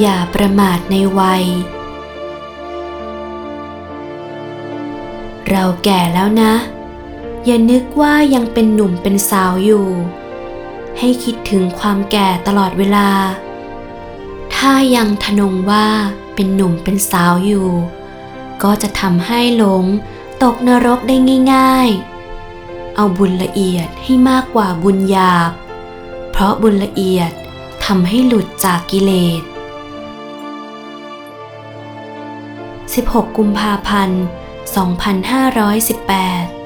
อย่าประมาทในวัย เราแก่แล้วนะ อย่านึกว่ายังเป็นหนุ่มเป็นสาวอยู่ ให้คิดถึงความแก่ตลอดเวลา ถ้ายังทะนงว่าเป็นหนุ่มเป็นสาวอยู่ ก็จะทำให้หลงตกนรกได้ง่าย ๆ เอาบุญละเอียดให้มากกว่าบุญหยาบ เพราะบุญละเอียดทำให้หลุดจากกิเลส 16 กุมภาพันธ์ 2518